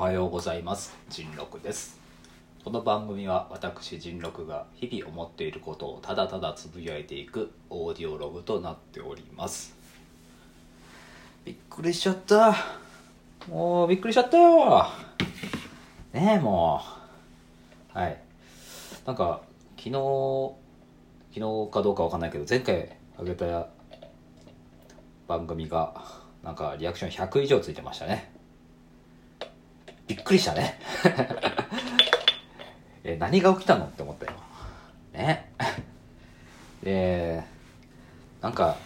おはようございます。人六です。この番組は私人六が日々思っていることをただただつぶやいていくオーディオログとなっております。びっくりしちゃった。もうびっくりしちゃったよ。ねえもう。はい。なんか昨日昨日かどうかわかんないけど前回あげた番組がなんかリアクション100以上ついてましたね。びっくりしたね。え何が起きたのって思ったよ。ね。でなんか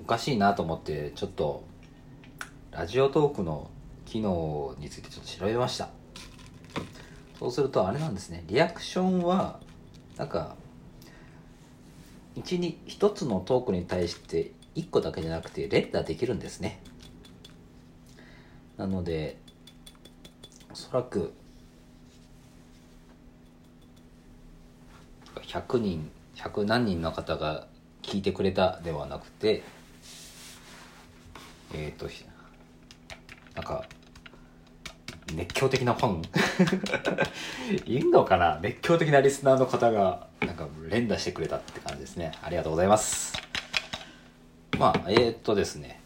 おかしいなと思ってちょっとラジオトークの機能についてちょっと調べました。そうするとあれなんですね。リアクションはなんか1に1つのトークに対して1個だけじゃなくて連打できるんですね。なのでおそらく100人100何人の方が聞いてくれたではなくてえっ、ー、となんか熱狂的なファン？いるのかな？熱狂的なリスナーの方がなんか連打してくれたって感じですね。ありがとうございます。まあえー、っとですね。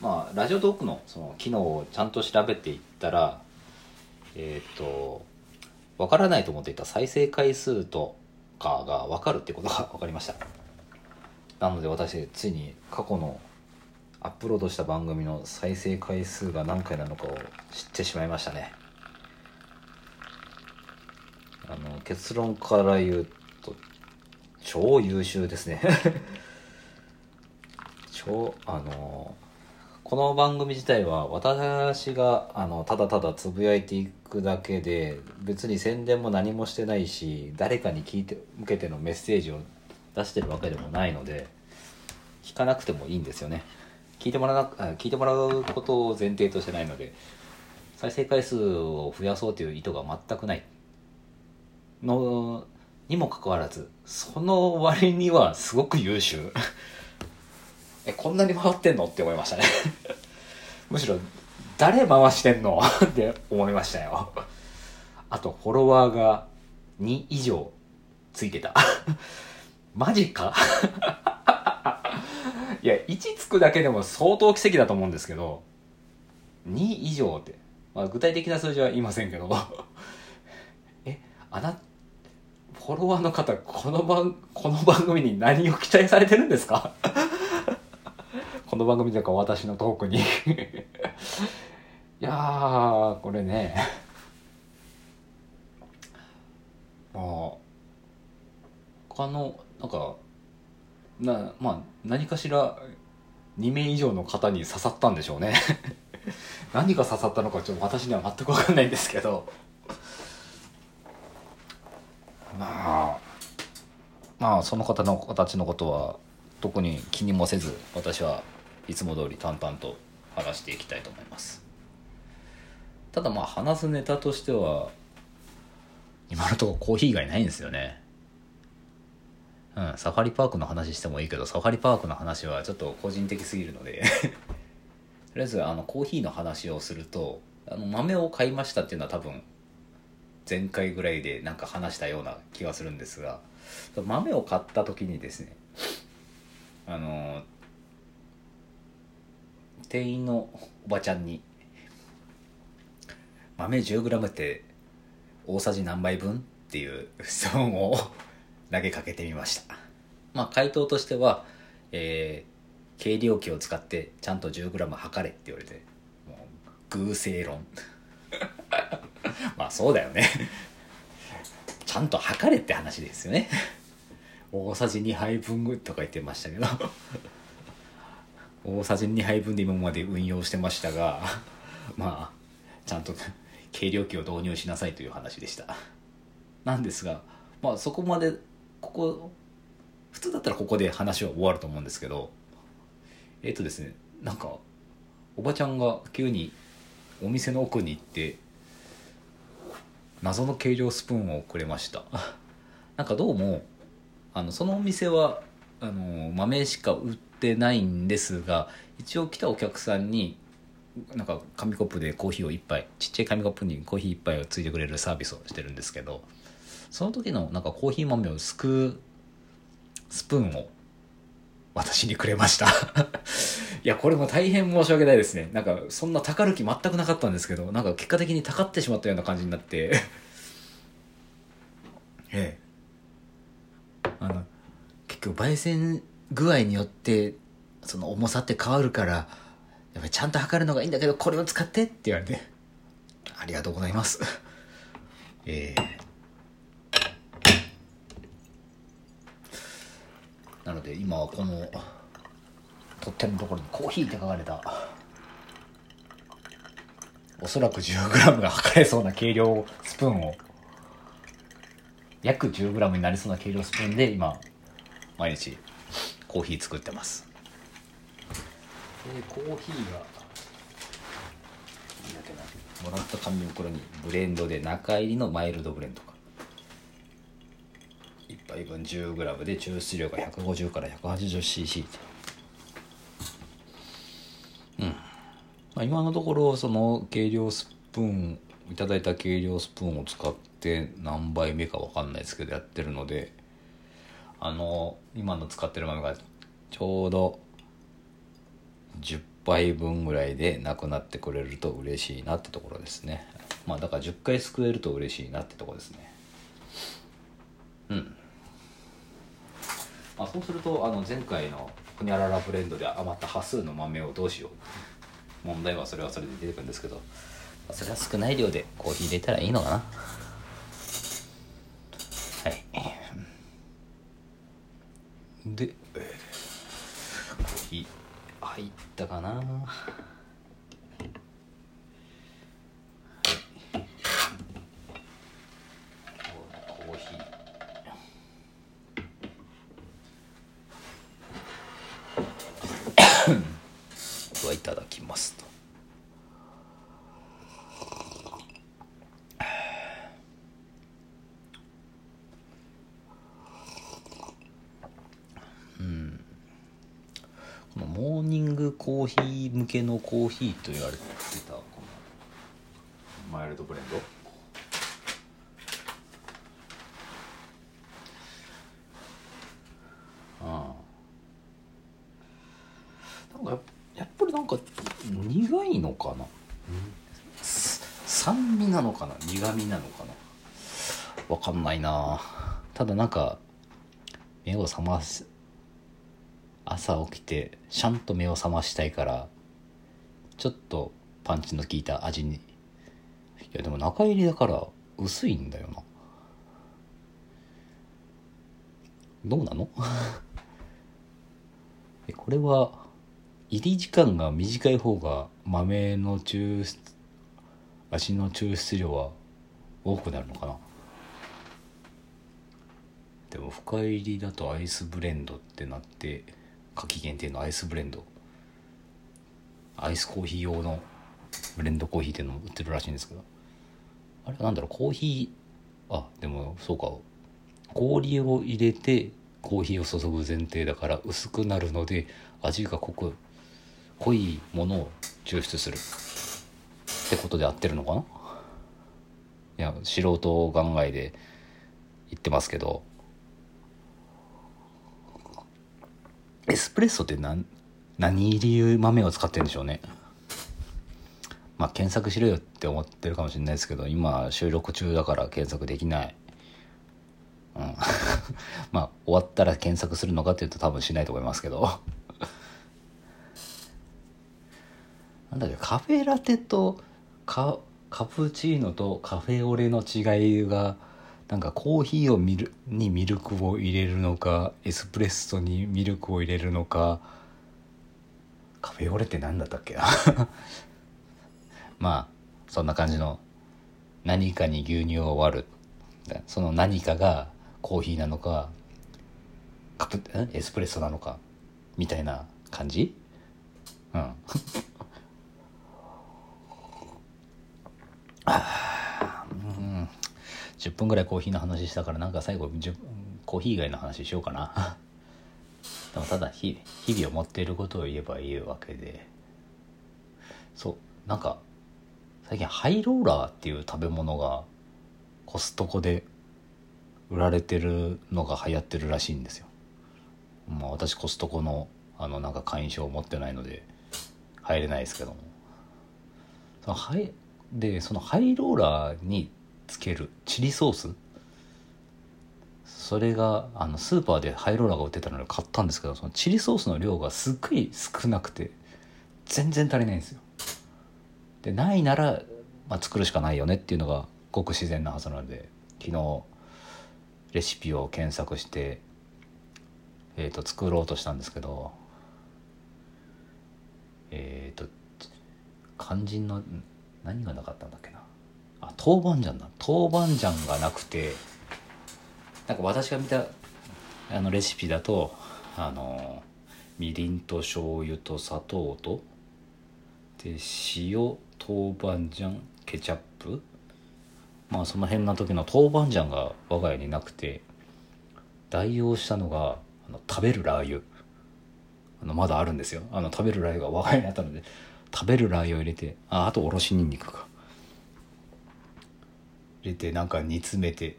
まあラジオトークのその機能をちゃんと調べていったらえっ、とわからないと思っていた再生回数とかがわかるってことが分かりました。なので私ついに過去のアップロードした番組の再生回数が何回なのかを知ってしまいましたね。あの結論から言うと超優秀ですね。超あのこの番組自体は私があのただただつぶやいていくだけで別に宣伝も何もしてないし誰かに聞いて向けてのメッセージを出してるわけでもないので聞かなくてもいいんですよね。聞いてもらう聞いてもらうことを前提としてないので再生回数を増やそうという意図が全くない。のにもかかわらずその割にはすごく優秀。えこんなに回ってんの？って思いましたね。むしろ誰回してんの？って思いましたよ。あとフォロワーが2以上ついてた。マジか？いや1つくだけでも相当奇跡だと思うんですけど2以上って、まあ、具体的な数字は言いませんけど。えあなフォロワーの方この番この番組に何を期待されてるんですか？この番組とか私のトークに。いやーこれね。まあ他のなんかなまあ何かしら2名以上の方に刺さったんでしょうね。何が刺さったのかちょっと私には全く分かんないんですけど。まあまあその方の形のことは特に気にもせず私はいつも通り淡々と話していきたいと思います。ただまあ話すネタとしては今のところコーヒー以外ないんですよね。うんサファリパークの話してもいいけどサファリパークの話はちょっと個人的すぎるので。とりあえずあのコーヒーの話をするとあの豆を買いましたっていうのは多分前回ぐらいでなんか話したような気がするんですが豆を買った時にですねあの店員のおばちゃんに「豆 10g って大さじ何杯分?」っていう 質問を投げかけてみました。まあ回答としては、えー、計量器を使ってちゃんと 10g 測れって言われてもう偶性論。まあそうだよね。ちゃんと測れって話ですよね。大さじ2杯分とか言ってましたけど。大さじ2杯分で今まで運用してましたがまあちゃんと計量器を導入しなさいという話でしたなんですがまあそこまでここ普通だったらここで話は終わると思うんですけどえっ、とですねなんかおばちゃんが急にお店の奥に行って謎の計量スプーンをくれましたなんかどうもあのそのお店はあの豆しか売ってないんですが一応来たお客さんになんか紙コップでコーヒーを1杯ちっちゃい紙コップにコーヒー1杯をついてくれるサービスをしてるんですけどその時のなんかコーヒー豆をすくうスプーンを私にくれました。いやこれも大変申し訳ないですね。なんかそんなたかる気全くなかったんですけどなんか結果的にたかってしまったような感じになってええあの焙煎具合によってその重さって変わるからやっぱりちゃんと測るのがいいんだけどこれを使ってって言われてありがとうございます。ええなので今はこの取っ手のところにコーヒーって書かれたおそらく 10g が測れそうな計量スプーンを約 10g になりそうな計量スプーンで今毎日コーヒー作ってます。でコーヒーが。もらった紙袋にブレンドで中入りのマイルドブレンドか。1杯分 10g で抽出量が150から 180cc うん、まあ、今のところその計量スプーンいただいた計量スプーンを使って何杯目か分かんないですけどやってるのであの今の使ってる豆がちょうど10杯分ぐらいでなくなってくれると嬉しいなってところですね。まあだから10回すくえると嬉しいなってとこですね。うん。まあ、そうするとあの前回のホニャララブレンドで余った端数の豆をどうしよう。問題はそれはそれで出てくるんですけど。それは少ない量でコーヒー入れたらいいのかなはいで、コー。ヒー入ったかなコーヒーはいただきますとうんこのモーニングコーヒー向けのコーヒーと言われてたこのマイルドブレンド。ああ。なんかやっぱりなんか苦いのかな、酸味なのかな？苦味なのかな？わかんないな。ただなんか目を覚ます朝起きてシャンと目を覚ましたいからちょっとパンチの効いた味に。いやでも中入りだから薄いんだよな。どうなの？これは入り時間が短い方が豆の抽出味の抽出量は多くなるのかな？でも深入りだとアイスブレンドってなって夏季限定のアイスブレンド。アイスコーヒー用のブレンドコーヒーっていうのも売ってるらしいんですけど。あれはなんだろうコーヒーあでもそうか。氷を入れてコーヒーを注ぐ前提だから薄くなるので味が濃く濃いものを抽出する。ってことで合ってるのかな？いや素人考えで言ってますけど。エスプレッソって何何入り豆を使ってるんでしょうね。まあ検索しろよって思ってるかもしれないですけど今収録中だから検索できない。うん。まあ終わったら検索するのかっていうと多分しないと思いますけど。なんだっけカフェラテとカカプチーノとカフェオレの違いがなんかコーヒーをミルにミルクを入れるのかエスプレッソにミルクを入れるのか。カフェオレって何だったっけ？な まあそんな感じの何かに牛乳を割る。その何かがコーヒーなのかカプエスプレッソなのかみたいな感じ？うんうん。10分ぐらいコーヒーの話したからなんか最後コーヒー以外の話しようかな。でもただ日日々思っていることを言えばいいわけで。そうなんか最近ハイローラーっていう食べ物がコストコで売られてるのが流行ってるらしいんですよ。まあ私コストコのあのなんか会員証を持ってないので入れないですけども。そのハイでそのハイローラーにつけるチリソース？それがあのスーパーでハイローラーが売ってたので買ったんですけどそのチリソースの量がすっごい少なくて全然足りないんですよ。でないなら、まあ、作るしかないよねっていうのがごく自然なはずなので昨日レシピを検索して、えー、と作ろうとしたんですけどえっ、と肝心の何がなかったんだっけな。あ豆板醤だ豆板醤がなくてなんか私が見たあのレシピだとあのみりんと醤油と砂糖とで塩豆板醤ケチャップ。まあその辺の時の豆板醤が我が家になくて代用したのがあの食べるラー油。あのまだあるんですよ。あの食べるラー油が我が家にあったので食べるラー油を入れてああとおろしにんにくか。入れてなんか煮詰めて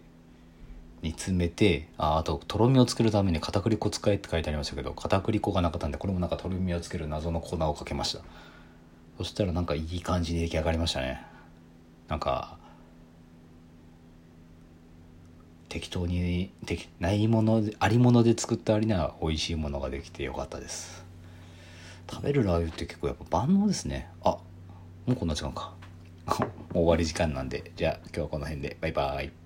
煮詰めてああととろみを作るために片栗粉使えって書いてありましたけど片栗粉がなかったんでこれもなんかとろみをつける謎の粉をかけました。そしたらなんかいい感じに出来上がりましたね。なんか適当にできないものでありもので作った割には美味しいものができてよかったです。食べるラー油って結構やっぱ万能ですね。あもうこんな時間か。終わり時間なんでじゃあ今日はこの辺でバイバーイ。